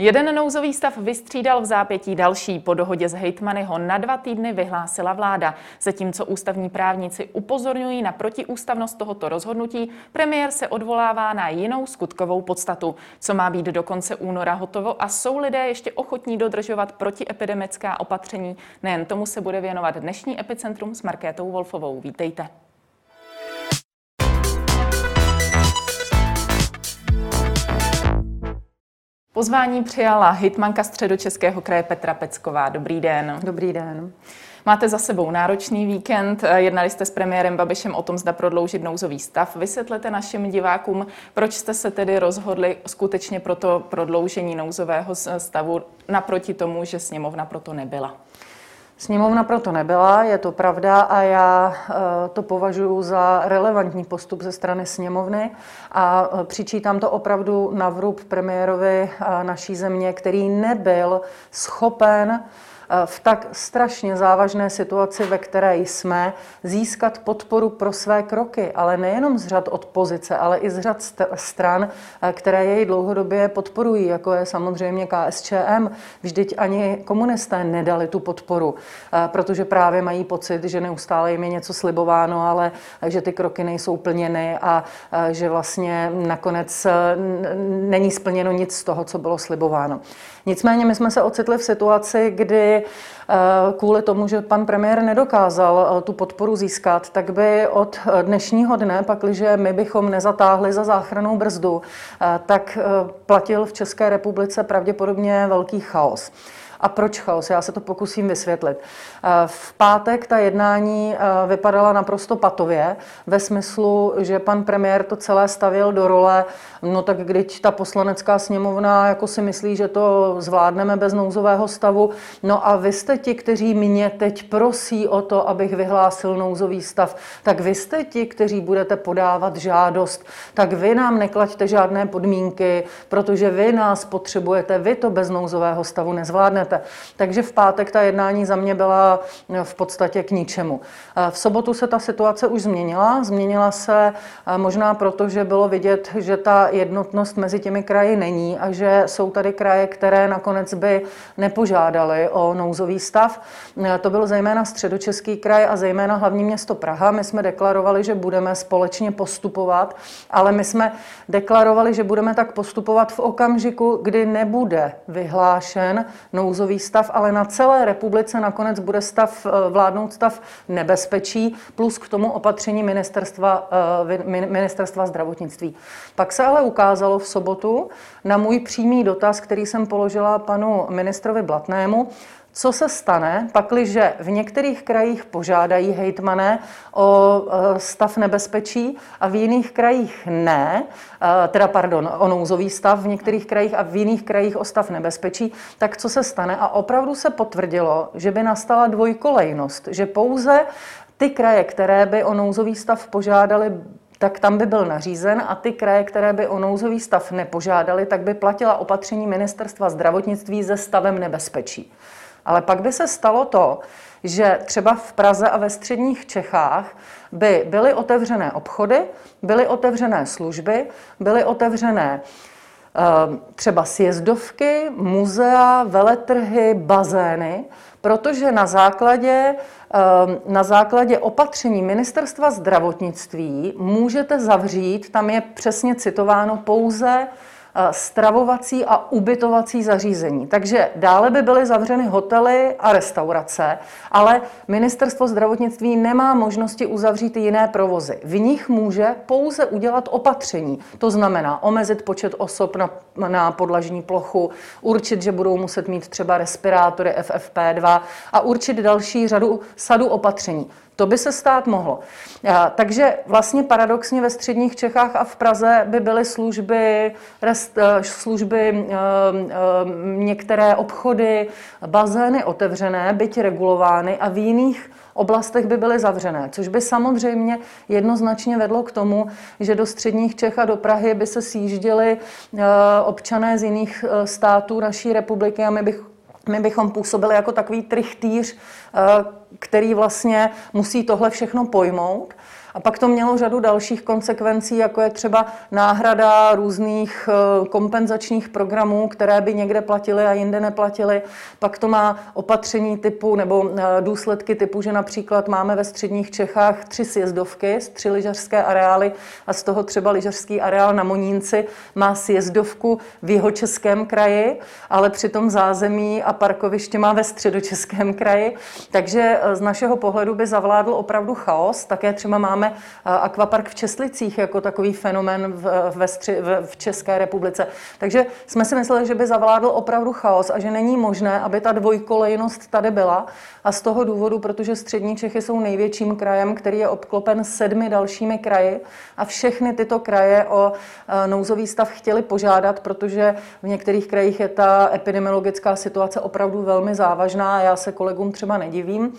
Jeden nouzový stav vystřídal v zápětí další. Po dohodě s hejtmany ho na dva týdny vyhlásila vláda. Zatímco ústavní právníci upozorňují na protiústavnost tohoto rozhodnutí, premiér se odvolává na jinou skutkovou podstatu. Co má být do konce února hotovo a jsou lidé ještě ochotní dodržovat protiepidemická opatření? Nejen tomu se bude věnovat dnešní epicentrum s Markétou Wolfovou. Vítejte. Pozvání přijala hitmanka středočeského kraje Petra Pecková. Dobrý den. Dobrý den. Máte za sebou náročný víkend, jednali jste s premiérem Babišem o tom, zda prodloužit nouzový stav. Vysvětlete našim divákům, proč jste se tedy rozhodli skutečně pro to prodloužení nouzového stavu naproti tomu, že sněmovna proto nebyla. Sněmovna proto nebyla, je to pravda a já eh, to považuji za relevantní postup ze strany sněmovny a eh, přičítám to opravdu na vrub premiérovi eh, naší země, který nebyl schopen v tak strašně závažné situaci, ve které jsme, získat podporu pro své kroky, ale nejenom z řad opozice, ale i z řad stran, které jej dlouhodobě podporují, jako je samozřejmě KSČM. Vždyť ani komunisté nedali tu podporu, protože právě mají pocit, že neustále jim je něco slibováno, ale že ty kroky nejsou plněny a že vlastně nakonec není splněno nic z toho, co bylo slibováno. Nicméně my jsme se ocitli v situaci, kdy eh, kvůli tomu, že pan premiér nedokázal eh, tu podporu získat, tak by od dnešního dne, pakliže my bychom nezatáhli za záchranou brzdu, eh, tak platil v České republice pravděpodobně velký chaos. A proč chaos? Já se to pokusím vysvětlit. Eh, v pátek ta jednání eh, vypadala naprosto patově, ve smyslu, že pan premiér to celé stavil do role, no tak když ta poslanecká sněmovna jako si myslí, že to zvládneme bez nouzového stavu, no a vy jste ti, kteří mě teď prosí o to, abych vyhlásil nouzový stav, tak vy jste ti, kteří budete podávat žádost, tak vy nám neklaďte žádné podmínky, protože vy nás potřebujete, vy to bez nouzového stavu nezvládnete dostanete. Takže v pátek ta jednání za mě byla eh, v podstatě k ničemu. Eh, v sobotu se ta situace už změnila. Změnila se eh, možná proto, že bylo vidět, že ta jednotnost mezi těmi kraji není a že jsou tady kraje, které nakonec by nepožádali o nouzový stav. To byl zejména středočeský kraj a zejména hlavní město Praha. My jsme deklarovali, že budeme společně postupovat, ale my jsme deklarovali, že budeme tak postupovat v okamžiku, kdy nebude vyhlášen nouzový nouzový stav, ale na celé republice nakonec bude stav, eh, vládnout stav nebezpečí, plus k tomu opatření ministerstva, eh, ministerstva zdravotnictví. Pak se ale ukázalo v sobotu na můj přímý dotaz, který jsem položila panu ministrovi Blatnému, co se stane, pakliže v některých krajích požádají hejtmané o e, stav nebezpečí a v jiných krajích ne, e, teda pardon, o nouzový stav v některých krajích a v jiných krajích o stav nebezpečí, tak co se stane? A opravdu se potvrdilo, že by nastala dvojkolejnost, že pouze ty kraje, které by o nouzový stav požádali, tak tam by byl nařízen a ty kraje, které by o nouzový stav nepožádali, tak by platila opatření ministerstva zdravotnictví se stavem nebezpečí. Ale pak by se stalo to, že třeba v Praze a ve středních Čechách by byly otevřené obchody, byly otevřené služby, byly otevřené eh, třeba sjezdovky, muzea, veletrhy, bazény, protože na základě, eh, na základě opatření ministerstva zdravotnictví můžete zavřít, tam je přesně citováno pouze stravovací a ubytovací zařízení. Takže dále by byly zavřeny hotely a restaurace, ale ministerstvo zdravotnictví nemá možnosti uzavřít jiné provozy. V nich může pouze udělat opatření. To znamená omezit počet osob na, na podlažní plochu, určit, že budou muset mít třeba respirátory FFP2 a určit další řadu sadu opatření. To by se stát mohlo. Takže vlastně paradoxně ve středních Čechách a v Praze by byly služby, rest, eh, služby eh, eh, některé obchody, bazény otevřené, byť regulovány a v jiných oblastech by byly zavřené, což by samozřejmě jednoznačně vedlo k tomu, že do středních Čech a do Prahy by se sjížděli občané z jiných států naší republiky a my bych my bychom působili jako takový trichtýř, který vlastně musí tohle všechno pojmout. A pak to mělo řadu dalších konsekvencí, jako je třeba náhrada různých eh, kompenzačních programů, které by někde platily a jinde neplatily. Pak to má opatření typu nebo eh, důsledky typu, že například máme ve středních Čechách tři sjezdovky, tři lyžařské areály a z toho třeba lyžařský areál na Monínci má sjezdovku v jeho českém kraji, ale přitom zázemí a parkoviště má ve středočeském kraji. Takže eh, z našeho pohledu by zavládl opravdu chaos. Také třeba máme eh, akvapark v Česlicích jako takový fenomen v, ve stři, v, v České republice. Takže jsme si mysleli, že by zavládl opravdu chaos a že není možné, aby ta dvojkolejnost tady byla. A z toho důvodu, protože střední Čechy jsou největším krajem, který je obklopen sedmi dalšími kraji a všechny tyto kraje o eh, nouzový stav chtěli požádat, protože v některých krajích je ta epidemiologická situace opravdu velmi závažná a já se kolegům třeba nedivím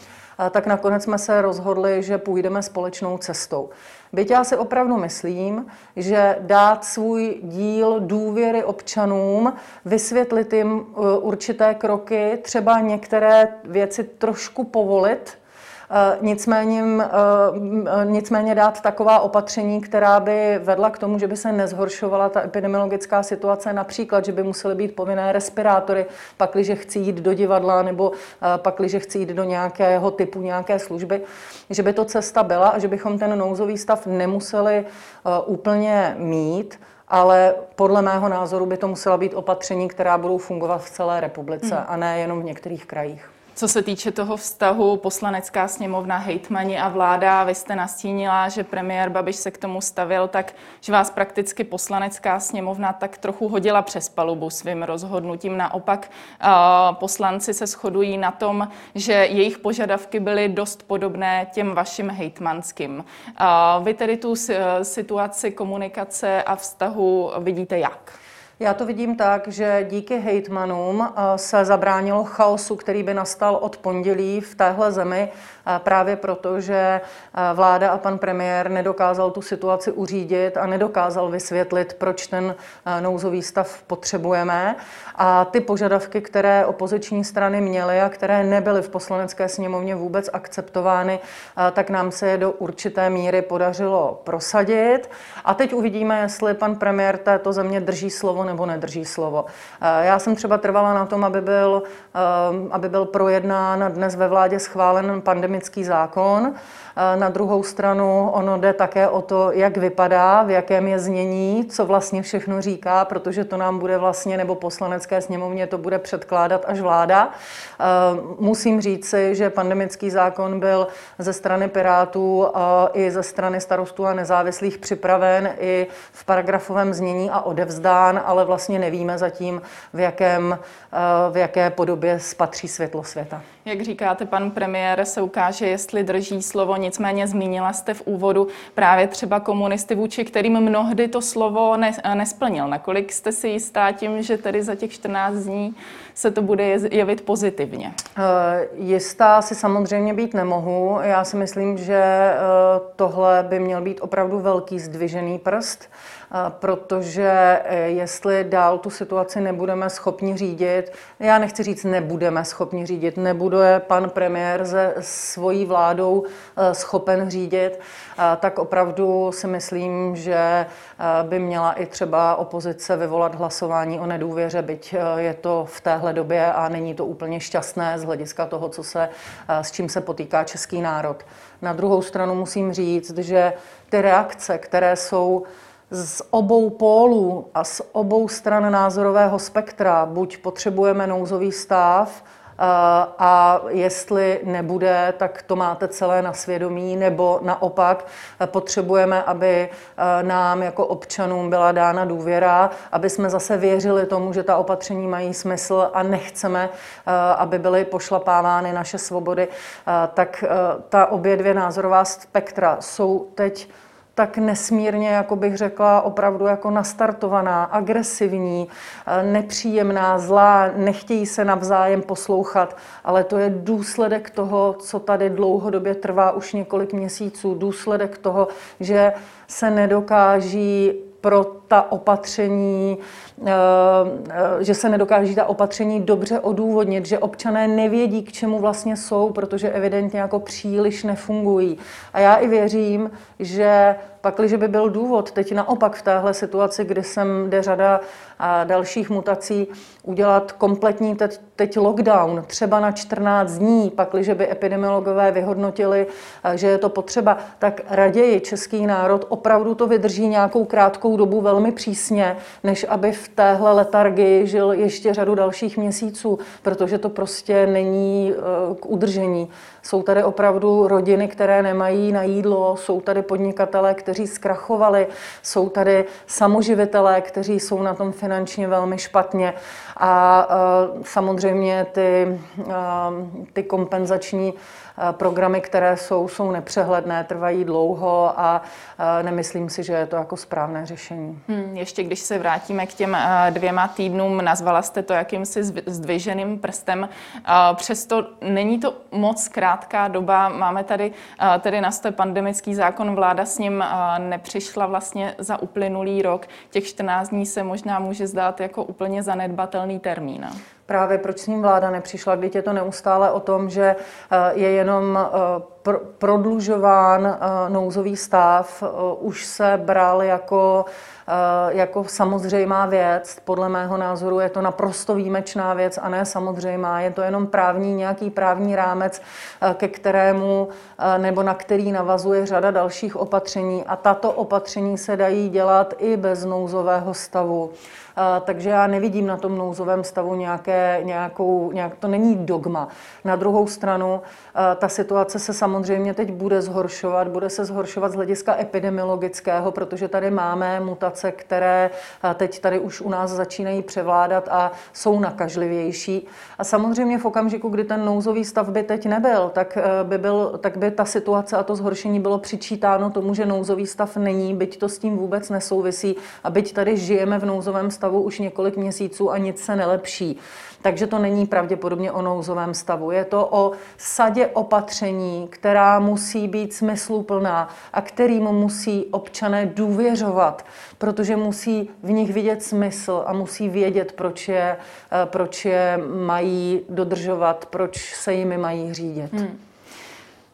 tak nakonec jsme se rozhodli, že půjdeme společnou cestou. Byť já si opravdu myslím, že dát svůj díl důvěry občanům, vysvětlit jim uh, určité kroky, třeba některé věci trošku povolit, nicméně, eh, nicméně dát taková opatření, která by vedla k tomu, že by se nezhoršovala ta epidemiologická situace, například, že by musely být povinné respirátory, pakliže chci jít do divadla nebo eh, pakliže chci jít do nějakého typu nějaké služby, že by to cesta byla a že bychom ten nouzový stav nemuseli úplně mít, ale podle mého názoru by to musela být opatření, která budou fungovat v celé republice hmm. a ne jenom v některých krajích. Co se týče toho vztahu poslanecká sněmovna, hejtmani a vláda, vy jste nastínila, že premiér Babiš se k tomu stavil tak, že vás prakticky poslanecká sněmovna tak trochu hodila přes palubu svým rozhodnutím. Naopak poslanci se shodují na tom, že jejich požadavky byly dost podobné těm vašim hejtmanským. Vy tedy tu situaci komunikace a vztahu vidíte jak? Já to vidím tak, že díky hejtmanům eh, se zabránilo chaosu, který by nastal od pondělí v téhle zemi, právě proto, že eh, vláda a pan premiér nedokázal tu situaci uřídit a nedokázal vysvětlit, proč ten eh, nouzový stav potřebujeme. A ty požadavky, které opoziční strany měly a které nebyly v poslanecké sněmovně vůbec akceptovány, tak nám se je do určité míry podařilo prosadit. A teď uvidíme, jestli pan premiér této země drží slovo nebo nedrží slovo. Já jsem třeba trvala na tom, aby byl, aby byl projednán dnes ve vládě schválen pandemický zákon. Eh, na druhou stranu ono jde také o to, jak vypadá, v jakém je znění, co vlastně všechno říká, protože to nám bude vlastně, nebo poslanecké sněmovně to bude předkládat až vláda. Musím říci, že pandemický zákon byl ze strany Pirátů i ze strany starostů a nezávislých připraven i v paragrafovém znění a odevzdán, ale vlastně nevíme zatím, v, jakém, v jaké podobě spatří světlo světa. Jak říkáte, pan premiér se ukáže, jestli drží slovo, nicméně zmínila jste v úvodu právě třeba komunisty, vůči kterým mnohdy to slovo ne, nesplnil. Nakolik jste si jistá tím, že tedy za těch 14 dní se to bude jevit pozitivně? Eh, jistá si samozřejmě být nemohu. Já si myslím, že eh, tohle by měl být opravdu velký zdvižený prst protože e, jestli dál tu situaci nebudeme schopni řídit, já nechci říct nebudeme schopni řídit, nebude pan premiér se svojí vládou schopen řídit, tak opravdu si myslím, že by měla i třeba opozice vyvolat hlasování o nedůvěře, byť je to v téhle době a není to úplně šťastné z hlediska toho, co se, s čím se potýká český národ. Na druhou stranu musím říct, že ty reakce, které jsou z obou pólů a z obou stran názorového spektra. Buď potřebujeme nouzový stav, a jestli nebude, tak to máte celé na svědomí, nebo naopak potřebujeme, aby nám jako občanům byla dána důvěra, aby jsme zase věřili tomu, že ta opatření mají smysl a nechceme, aby byly pošlapávány naše svobody, tak ta obě dvě názorová spektra jsou teď tak nesmírně, jako bych řekla, opravdu jako nastartovaná, agresivní, eh, nepříjemná, zlá, nechtějí se navzájem poslouchat, ale to je důsledek toho, co tady dlouhodobě trvá už několik měsíců, důsledek toho, že se nedokáží pro ta opatření, eh, eh, že se nedokáží ta opatření dobře odůvodnit, že občané nevědí, k čemu vlastně jsou, protože evidentně jako příliš nefungují. A já i věřím, že Pakliže by byl důvod teď naopak v téhle situaci, kdy sem jde řada dalších mutací, udělat kompletní teď, teď lockdown, třeba na 14 dní, pakliže by epidemiologové vyhodnotili, že je to potřeba, tak raději český národ opravdu to vydrží nějakou krátkou dobu velmi přísně, než aby v téhle letargii žil ještě řadu dalších měsíců, protože to prostě není e, k udržení. Jsou tady opravdu rodiny, které nemají na jídlo, jsou tady podnikatelé, kteří zkrachovali, jsou tady samoživitelé, kteří jsou na tom finančně velmi špatně. A e, samozřejmě ty, e, ty kompenzační programy, které jsou, jsou nepřehledné, trvají dlouho a eh, nemyslím si, že je to jako správné řešení. Hmm, ještě když se vrátíme k těm eh, dvěma týdnům, nazvala jste to jakýmsi zdviženým prstem. Přesto není to moc krátká doba. Máme tady tedy na stole pandemický zákon, vláda s ním nepřišla vlastně za uplynulý rok. Těch 14 dní se možná může zdát jako úplně zanedbatelný termín právě proč s ním vláda nepřišla, když je to neustále o tom, že eh, je jenom eh, prodlužován eh, nouzový stav, už se bral jako jako samozřejmá věc. Podle mého názoru je to naprosto výjimečná věc a ne samozřejmá. Je to jenom právní, nějaký právní rámec, ke kterému nebo na který navazuje řada dalších opatření. A tato opatření se dají dělat i bez nouzového stavu takže já nevidím na tom nouzovém stavu nějaké, nějakou, nějak, to není dogma. Na druhou stranu, ta situace se samozřejmě teď bude zhoršovat, bude se zhoršovat z hlediska epidemiologického, protože tady máme mutace, které teď tady už u nás začínají převládat a jsou nakažlivější. A samozřejmě v okamžiku, kdy ten nouzový stav by teď nebyl, tak e, by, byl, tak by ta situace a to zhoršení bylo přičítáno tomu, že nouzový stav není, byť to s tím vůbec nesouvisí a byť tady žijeme v nouzovém stavu už několik měsíců a nic se nelepší. Takže to není pravděpodobně o nouzovém stavu. Je to o sadě opatření, která musí být smysluplná a kterým musí občané důvěřovat, protože musí v nich vidět smysl a musí vědět, proč je, eh, proč je mají dodržovat, proč se jimi mají řídit. Hmm.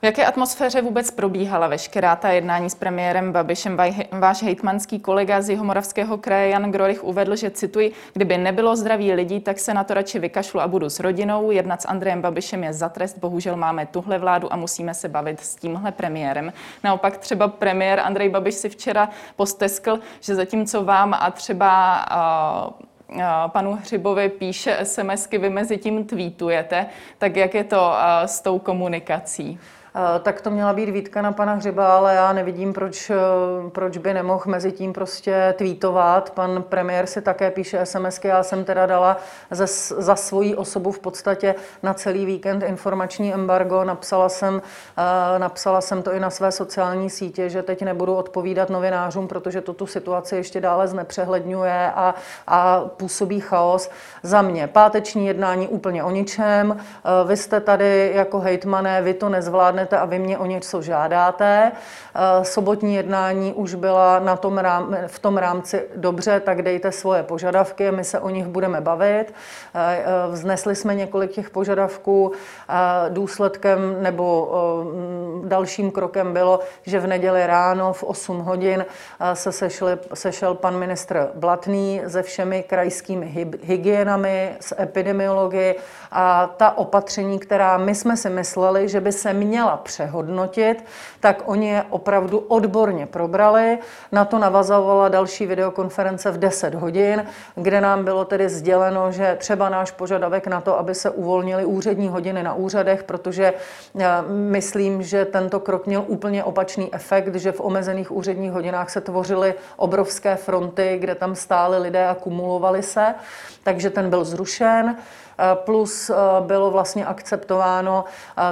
V jaké atmosféře vůbec probíhala veškerá ta jednání s premiérem Babišem? Váš hejtmanský kolega z Jihomoravského kraje Jan Grorich uvedl, že cituji, kdyby nebylo zdraví lidí, tak se na to radši vykašlu a budu s rodinou. Jednat s Andrejem Babišem je za trest. Bohužel máme tuhle vládu a musíme se bavit s tímhle premiérem. Naopak třeba premiér Andrej Babiš si včera posteskl, že zatímco vám a třeba uh, panu Hřibovi píše SMSky, vy mezi tím tweetujete, tak jak je to s tou komunikací? Eh, tak to měla být výtka na pana Hřiba, ale já nevidím, proč, eh, proč by nemohl mezi tím prostě tweetovat. Pan premiér si také píše SMSky, já jsem teda dala ze, za svoji osobu v podstatě na celý víkend informační embargo. Napsala jsem, eh, napsala jsem to i na své sociální sítě, že teď nebudu odpovídat novinářům, protože to tu situaci ještě dále znepřehledňuje a, a působí chaos. Za mě páteční jednání úplně o ničem. Vy jste tady jako hejtmané, vy to nezvládnete dostanete a vy mě o něco žádáte. Eh, sobotní jednání už byla na tom rám, v tom rámci dobře, tak dejte svoje požadavky, my se o nich budeme bavit. Eh, eh, vznesli jsme několik těch požadavků. Důsledkem nebo dalším krokem bylo, že v neděli ráno v 8 hodin se sešli, sešel pan ministr Blatný se všemi krajskými hygienami, s epidemiology a ta opatření, která my jsme si mysleli, že by se měla přehodnotit, tak oni je opravdu odborně probrali. Na to navazovala další videokonference v 10 hodin, kde nám bylo tedy sděleno, že třeba náš požadavek na to, aby se uvolnili úřední hodiny na úřadech, protože eh, myslím, že tento krok měl úplně opačný efekt, že v omezených úředních hodinách se tvořily obrovské fronty, kde tam stály lidé a kumulovali se, takže ten byl zrušen. Plus bylo vlastně akceptováno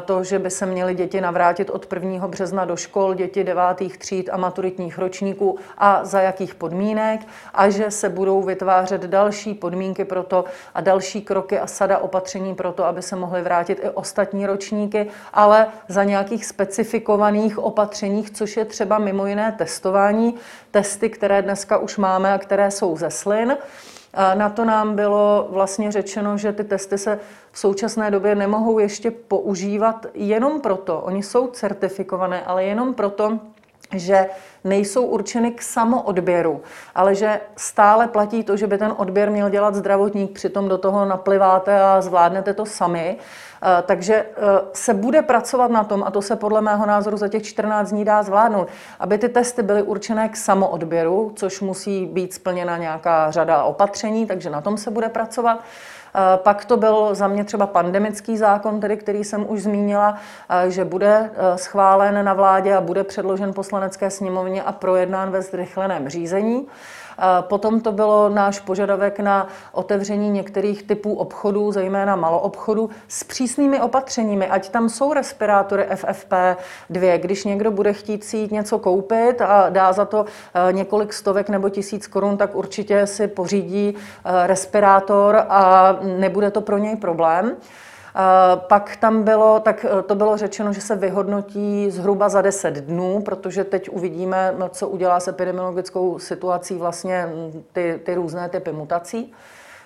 to, že by se měly děti navrátit od 1. března do škol, děti devátých tříd a maturitních ročníků a za jakých podmínek a že se budou vytvářet další podmínky pro to a další kroky a sada opatření pro to, aby se mohly vrátit i ostatní ročníky, ale za nějakých specifikovaných opatřeních, což je třeba mimo jiné testování, testy, které dneska už máme a které jsou ze slin. Na to nám bylo vlastně řečeno, že ty testy se v současné době nemohou ještě používat jenom proto, oni jsou certifikované, ale jenom proto, že nejsou určeny k samoodběru, ale že stále platí to, že by ten odběr měl dělat zdravotník, přitom do toho napliváte a zvládnete to sami. Eh, takže eh, se bude pracovat na tom, a to se podle mého názoru za těch 14 dní dá zvládnout, aby ty testy byly určené k samoodběru, což musí být splněna nějaká řada opatření, takže na tom se bude pracovat. Eh, pak to byl za mě třeba pandemický zákon, tedy, který jsem už zmínila, eh, že bude eh, schválen na vládě a bude předložen poslanecké sněmovně a projednán ve zrychleném řízení. Potom to bylo náš požadavek na otevření některých typů obchodů, zejména maloobchodů, s přísnými opatřeními, ať tam jsou respirátory FFP2. Když někdo bude chtít si jít něco koupit a dá za to eh, několik stovek nebo tisíc korun, tak určitě si pořídí eh, respirátor a nebude to pro něj problém. Eh, pak tam bylo, tak eh, to bylo řečeno, že se vyhodnotí zhruba za 10 dnů, protože teď uvidíme, co udělá s epidemiologickou situací vlastně mm, ty, ty různé typy mutací.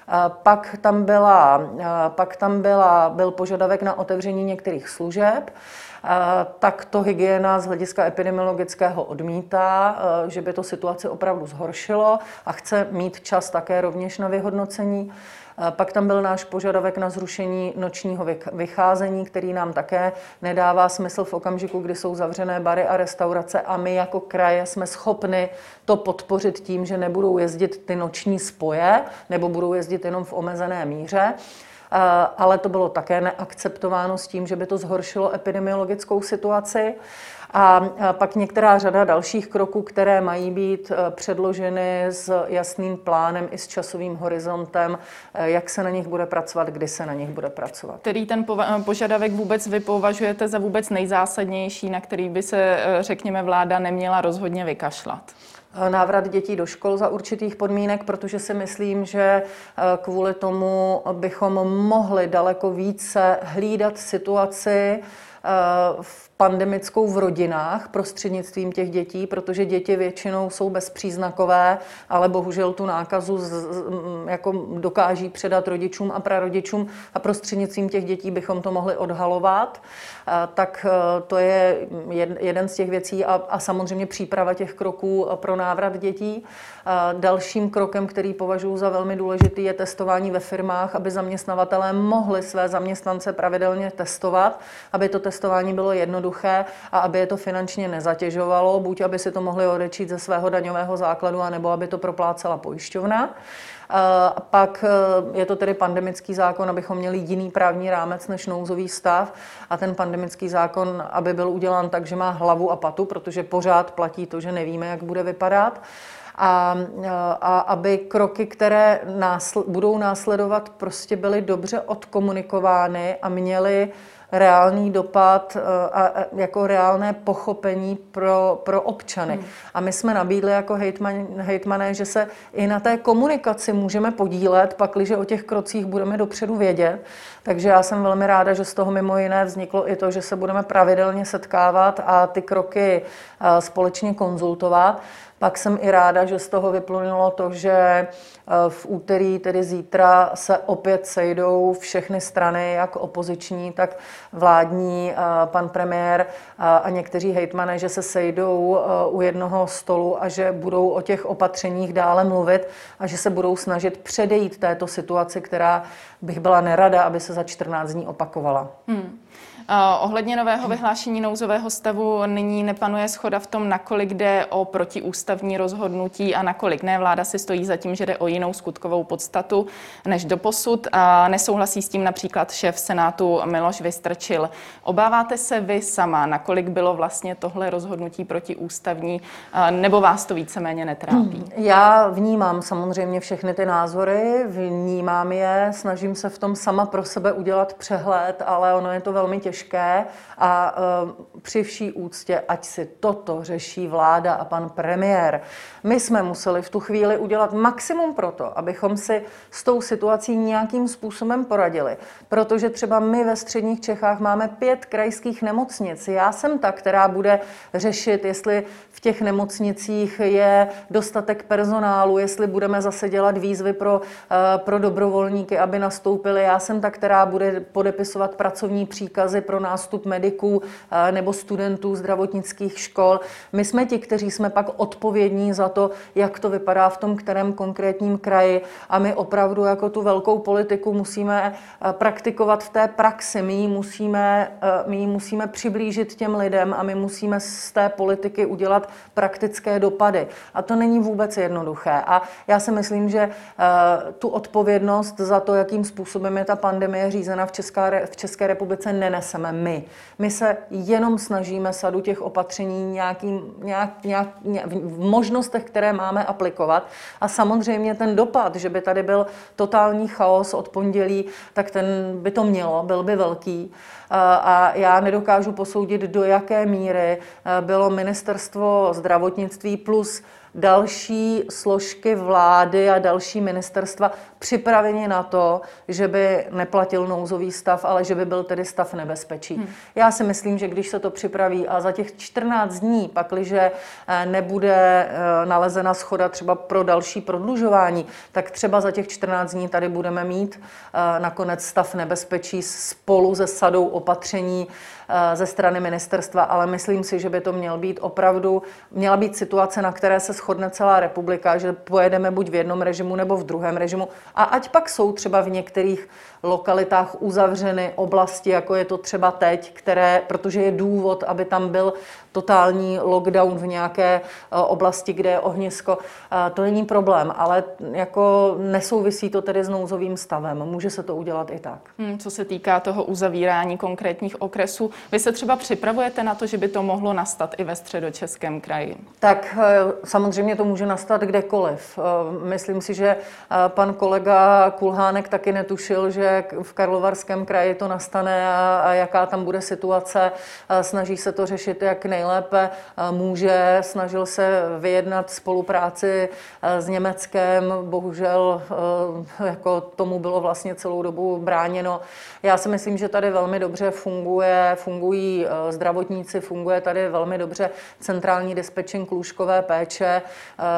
Eh, pak tam, byla, pak tam byla, byl požadavek na otevření některých služeb, tak to hygiena z hlediska epidemiologického odmítá, že by to situaci opravdu zhoršilo a chce mít čas také rovněž na vyhodnocení. Pak tam byl náš požadavek na zrušení nočního vycházení, který nám také nedává smysl v okamžiku, kdy jsou zavřené bary a restaurace a my jako kraje jsme schopni to podpořit tím, že nebudou jezdit ty noční spoje nebo budou jezdit jenom v omezené míře ale to bylo také neakceptováno s tím, že by to zhoršilo epidemiologickou situaci. A pak některá řada dalších kroků, které mají být e, předloženy s jasným plánem i s časovým horizontem, e, jak se na nich bude pracovat, kdy se na nich bude pracovat. Který ten e, požadavek vůbec vy považujete za vůbec nejzásadnější, na který by se, řekněme, vláda neměla rozhodně vykašlat? návrat dětí do škol za určitých podmínek, protože si myslím, že kvůli tomu bychom mohli daleko více hlídat situaci v pandemickou v rodinách prostřednictvím těch dětí, protože děti většinou jsou bezpříznakové, ale bohužel tu nákazu z, z, jako dokáží předat rodičům a prarodičům a prostřednictvím těch dětí bychom to mohli odhalovat. Tak e, to je jeden z těch věcí a, a samozřejmě příprava těch kroků pro návrat dětí. Dalším krokem, který považuji za velmi důležitý, je testování ve firmách, aby zaměstnavatelé mohli své zaměstnance pravidelně testovat, aby to testování bylo jednoduché a aby je to finančně nezatěžovalo, buď aby si to mohli odečít ze svého daňového základu, anebo aby to proplácela pojišťovna. A pak e, je to tedy pandemický zákon, abychom měli jiný právní rámec než nouzový stav. A ten pandemický zákon, aby byl udělán tak, že má hlavu a patu, protože pořád platí to, že nevíme, jak bude vypadat. A, a aby kroky, které násl- budou následovat, prostě byly dobře odkomunikovány a měly reálný dopad eh, a jako reálné pochopení pro, pro občany. Hmm. A my jsme nabídli jako hejtman, hejtmané, že se i na té komunikaci můžeme podílet, pakliže o těch krocích budeme dopředu vědět. Takže já jsem velmi ráda, že z toho mimo jiné vzniklo i to, že se budeme pravidelně setkávat a ty kroky eh, společně konzultovat. Pak jsem i ráda, že z toho vyplynulo to, že eh, v úterý, tedy zítra, se opět sejdou všechny strany, jak opoziční, tak vládní, eh, pan premiér eh, a někteří hejtmané, že se sejdou u jednoho stolu a že budou o těch opatřeních dále mluvit a že se budou snažit předejít této situaci, která bych byla nerada, aby se za 14 dní opakovala. Hmm. Ohledně nového vyhlášení nouzového stavu nyní nepanuje schoda v tom, nakolik jde o protiústavní rozhodnutí a nakolik ne. Vláda si stojí za tím, že jde o jinou skutkovou podstatu než do posud. A nesouhlasí s tím například šéf Senátu Miloš Vystrčil. Obáváte se vy sama, nakolik bylo vlastně tohle rozhodnutí protiústavní, nebo vás to víceméně netrápí? Já vnímám samozřejmě všechny ty názory, vnímám je, snažím se v tom sama pro sebe udělat přehled, ale ono je to velmi těžké a uh, při vší úctě, ať si toto řeší vláda a pan premiér. My jsme museli v tu chvíli udělat maximum pro to, abychom si s tou situací nějakým způsobem poradili, protože třeba my ve středních Čechách máme pět krajských nemocnic. Já jsem ta, která bude řešit, jestli v těch nemocnicích je dostatek personálu, jestli budeme zase dělat výzvy pro, eh, pro dobrovolníky, aby nastoupili. Já jsem ta, která bude podepisovat pracovní příkazy pro nástup mediků eh, nebo studentů zdravotnických škol. My jsme ti, kteří jsme pak odpovědní za to, jak to vypadá v tom kterém konkrétním kraji a my opravdu jako tu velkou politiku musíme eh, praktikovat v té praxi. My ji musíme, my ji musíme přiblížit těm lidem a my musíme z té politiky udělat praktické dopady. A to není vůbec jednoduché. A já si myslím, že uh, tu odpovědnost za to, jakým způsobem je ta pandemie řízena v České, v České republice, neneseme my. My se jenom snažíme sadu těch opatření nějakým, nějak, nějak, nějak, v možnostech, které máme aplikovat. A samozřejmě ten dopad, že by tady byl totální chaos od pondělí, tak ten by to mělo, byl by velký. A já nedokážu posoudit, do jaké míry bylo ministerstvo zdravotnictví plus další složky vlády a další ministerstva připraveni na to, že by neplatil nouzový stav, ale že by byl tedy stav nebezpečí. Hmm. Já si myslím, že když se to připraví a za těch 14 dní, pakliže eh, nebude eh, nalezena schoda třeba pro další prodlužování, tak třeba za těch 14 dní tady budeme mít eh, nakonec stav nebezpečí spolu se sadou opatření ze strany ministerstva, ale myslím si, že by to měl být opravdu, měla být situace, na které se shodne celá republika, že pojedeme buď v jednom režimu nebo v druhém režimu a ať pak jsou třeba v některých lokalitách uzavřeny oblasti, jako je to třeba teď, které, protože je důvod, aby tam byl totální lockdown v nějaké eh, oblasti, kde je ohnisko, eh, to není problém, ale jako nesouvisí to tedy s nouzovým stavem. Může se to udělat i tak. Hmm, co se týká toho uzavírání konkrétních okresů, vy se třeba připravujete na to, že by to mohlo nastat i ve středočeském kraji? Tak eh, samozřejmě to může nastat kdekoliv. Myslím si, že pan kolega Kulhánek taky netušil, že v Karlovarském kraji to nastane a jaká tam bude situace. Snaží se to řešit jak nejlépe může. Snažil se vyjednat spolupráci eh, s Německem, bohužel eh, jako tomu bylo vlastně celou dobu bráněno. Já si myslím, že tady velmi dobře funguje, fungují eh, zdravotníci, funguje tady velmi dobře centrální dispečing lůžkové péče,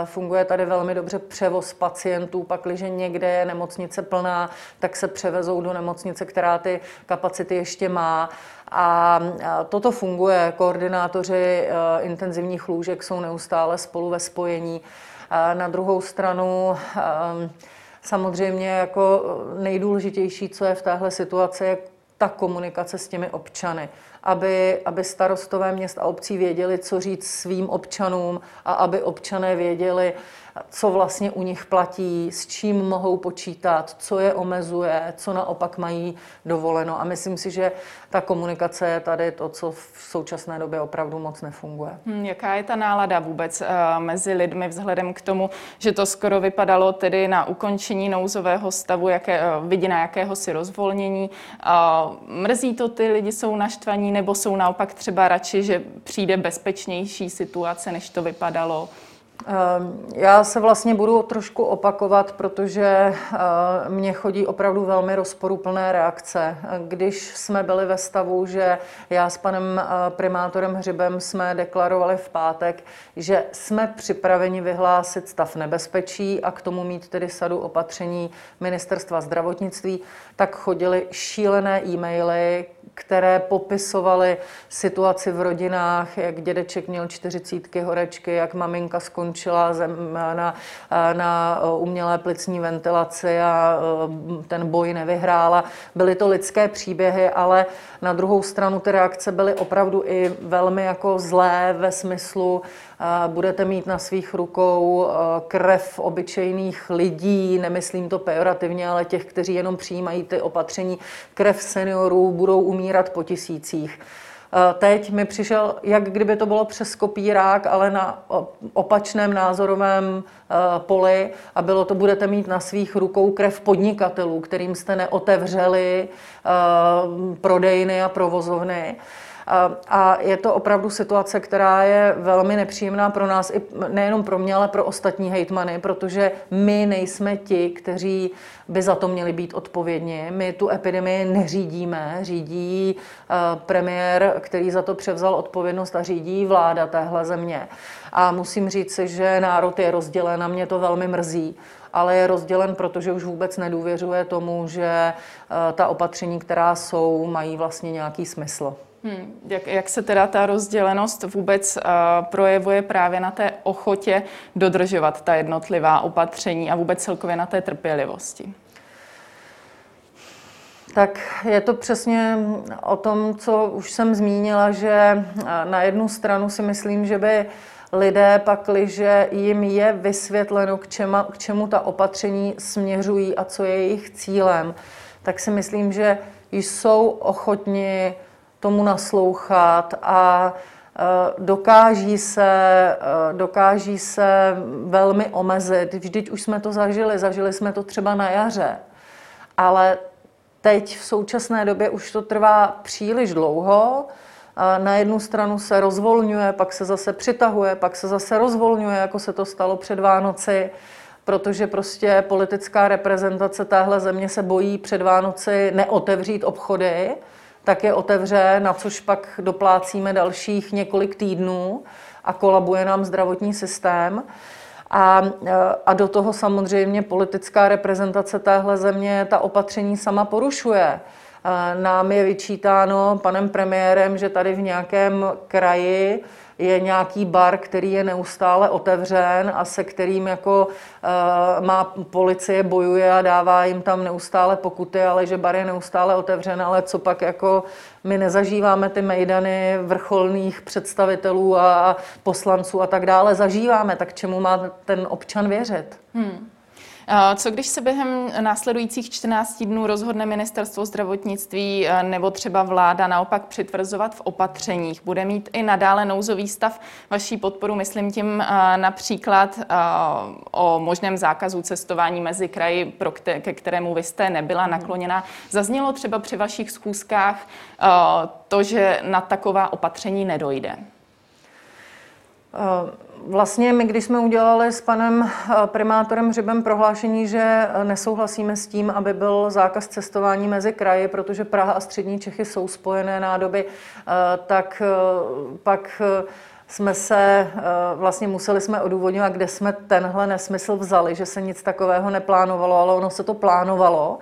funguje tady velmi dobře převoz pacientů, pakliže někde je nemocnice plná, tak se převezou do nemocnice, která ty kapacity ještě má. A toto funguje. Koordinátoři intenzivních lůžek jsou neustále spolu ve spojení. Na druhou stranu samozřejmě jako nejdůležitější, co je v téhle situaci, je ta komunikace s těmi občany, aby, aby starostové měst a obcí věděli, co říct svým občanům a aby občané věděli, co vlastně u nich platí, s čím mohou počítat, co je omezuje, co naopak mají dovoleno. A myslím si, že ta komunikace je tady to, co v současné době opravdu moc nefunguje. Hmm, jaká je ta nálada vůbec uh, mezi lidmi vzhledem k tomu, že to skoro vypadalo tedy na ukončení nouzového stavu, jaké, uh, vidina jakéhosi rozvolnění. Mrzí to ty lidi, jsou naštvaní, nebo jsou naopak třeba radši, že přijde bezpečnější situace, než to vypadalo? Ehm, já se vlastně budu trošku opakovat, protože eh, mě chodí opravdu velmi rozporuplné reakce. Když jsme byli ve stavu, že já s panem eh, primátorem Hřibem jsme deklarovali v pátek, že jsme připraveni vyhlásit stav nebezpečí a k tomu mít tedy sadu opatření ministerstva zdravotnictví, tak chodili šílené e-maily, které popisovaly situaci v rodinách, jak dědeček měl čtyřicítky horečky, jak maminka skončila skončila zem, na, na umělé plicní ventilaci a ten boj nevyhrála. Byly to lidské příběhy, ale na druhou stranu ty reakce byly opravdu i velmi jako zlé ve smyslu, budete mít na svých rukou krev obyčejných lidí, nemyslím to pejorativně, ale těch, kteří jenom přijímají ty opatření, krev seniorů budou umírat po tisících. Teď mi přišel, jak kdyby to bylo přes kopírák, ale na opačném názorovém poli a bylo to, budete mít na svých rukou krev podnikatelů, kterým jste neotevřeli prodejny a provozovny. A je to opravdu situace, která je velmi nepříjemná pro nás, i nejenom pro mě, ale pro ostatní hejtmany, protože my nejsme ti, kteří by za to měli být odpovědní. My tu epidemii neřídíme, řídí premiér, který za to převzal odpovědnost a řídí vláda téhle země. A musím říct, že národ je rozdělen a mě to velmi mrzí ale je rozdělen, protože už vůbec nedůvěřuje tomu, že ta opatření, která jsou, mají vlastně nějaký smysl. Hmm. Jak, jak se teda ta rozdělenost vůbec uh, projevuje právě na té ochotě dodržovat ta jednotlivá opatření a vůbec celkově na té trpělivosti? Tak je to přesně o tom, co už jsem zmínila, že na jednu stranu si myslím, že by lidé pakliže jim je vysvětleno, k, čema, k čemu ta opatření směřují a co je jejich cílem, tak si myslím, že jsou ochotni tomu naslouchat a e, dokáží se, e, dokáží se velmi omezit. Vždyť už jsme to zažili, zažili jsme to třeba na jaře, ale teď v současné době už to trvá příliš dlouho. Na jednu stranu se rozvolňuje, pak se zase přitahuje, pak se zase rozvolňuje, jako se to stalo před Vánoci, protože prostě politická reprezentace téhle země se bojí před Vánoci neotevřít obchody, tak je otevře, na což pak doplácíme dalších několik týdnů a kolabuje nám zdravotní systém. A, a do toho samozřejmě politická reprezentace téhle země ta opatření sama porušuje. Nám je vyčítáno panem premiérem, že tady v nějakém kraji je nějaký bar, který je neustále otevřen a se kterým jako uh, má policie bojuje a dává jim tam neustále pokuty, ale že bar je neustále otevřen, ale co pak jako my nezažíváme ty mejdany vrcholných představitelů a poslanců a tak dále, zažíváme, tak čemu má ten občan věřit? Hmm. Co když se během následujících 14 dnů rozhodne ministerstvo zdravotnictví eh, nebo třeba vláda naopak přitvrzovat v opatřeních? Bude mít i nadále nouzový stav vaší podporu, myslím tím eh, například eh, o možném zákazu cestování mezi kraji, pro kte- ke kterému vy jste nebyla mhm. nakloněna. Zaznělo třeba při vašich schůzkách to, že na taková opatření nedojde? Vlastně my, když jsme udělali s panem eh, primátorem Hřibem prohlášení, že eh, nesouhlasíme s tím, aby byl zákaz cestování mezi kraji, protože Praha a střední Čechy jsou spojené nádoby, eh, tak pak jsme se, vlastně museli jsme odůvodňovat, kde jsme tenhle nesmysl vzali, že se nic takového neplánovalo, ale ono se to plánovalo.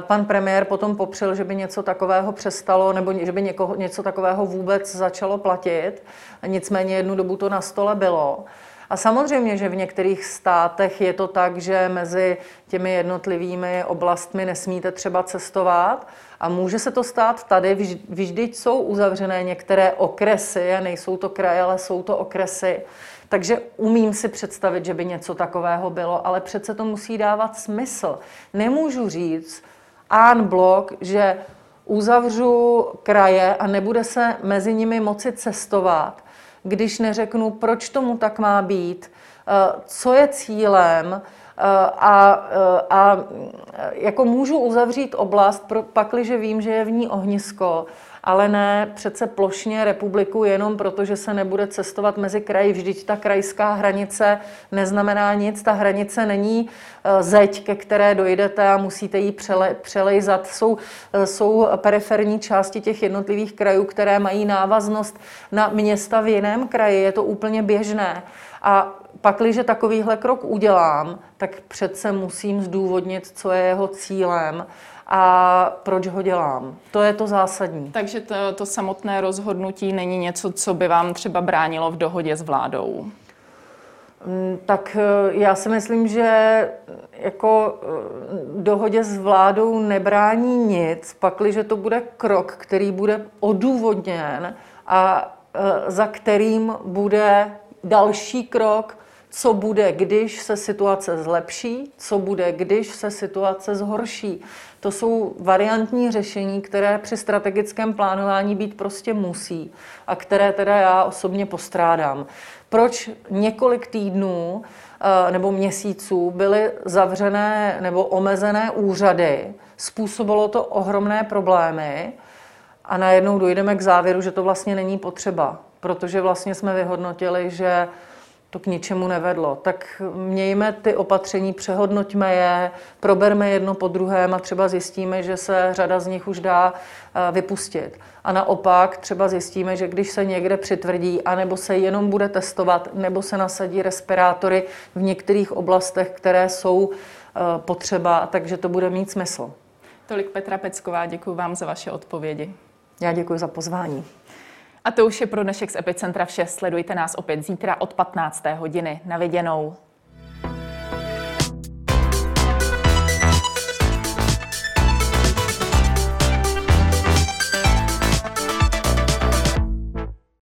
Pan premiér potom popřel, že by něco takového přestalo, nebo že by někoho, něco takového vůbec začalo platit. Nicméně jednu dobu to na stole bylo. A samozřejmě, že v některých státech je to tak, že mezi těmi jednotlivými oblastmi nesmíte třeba cestovat. A může se to stát tady, vždyť jsou uzavřené některé okresy, a nejsou to kraje, ale jsou to okresy. Takže umím si představit, že by něco takového bylo, ale přece to musí dávat smysl. Nemůžu říct, an blok, že uzavřu kraje a nebude se mezi nimi moci cestovat, když neřeknu, proč tomu tak má být, eh, co je cílem, eh, a, eh, a jako můžu uzavřít oblast, pakliže vím, že je v ní ohnisko, ale ne přece plošně republiku jenom proto, že se nebude cestovat mezi kraji. Vždyť ta krajská hranice neznamená nic, ta hranice není eh, zeď, ke které dojdete a musíte ji přele, přelejzat. Jsou, eh, jsou periferní části těch jednotlivých krajů, které mají návaznost na města v jiném kraji. Je to úplně běžné. A pakliže takovýhle krok udělám, tak přece musím zdůvodnit, co je jeho cílem a proč ho dělám. To je to zásadní. Takže to, to samotné rozhodnutí není něco, co by vám třeba bránilo v dohodě s vládou? Mm, tak eh, já si myslím, že jako eh, dohodě s vládou nebrání nic, pakliže to bude krok, který bude odůvodněn a za kterým bude další krok, co bude, když se situace zlepší, co bude, když se situace zhorší. To jsou variantní řešení, které při strategickém plánování být prostě musí a které teda já osobně postrádám. Proč několik týdnů eh, nebo měsíců byly zavřené nebo omezené úřady, způsobilo to ohromné problémy a najednou dojdeme k závěru, že to vlastně není potřeba, protože vlastně jsme vyhodnotili, že to k ničemu nevedlo. Tak mějme ty opatření, přehodnoťme je, proberme jedno po druhém a třeba zjistíme, že se řada z nich už dá eh, vypustit. A naopak třeba zjistíme, že když se někde přitvrdí, anebo se jenom bude testovat, nebo se nasadí respirátory v některých oblastech, které jsou eh, potřeba, takže to bude mít smysl. Tolik Petra Pecková, děkuji vám za vaše odpovědi. Já děkuji za pozvání. A to už je pro dnešek z Epicentra vše. Sledujte nás opět zítra od 15. hodiny. Na viděnou.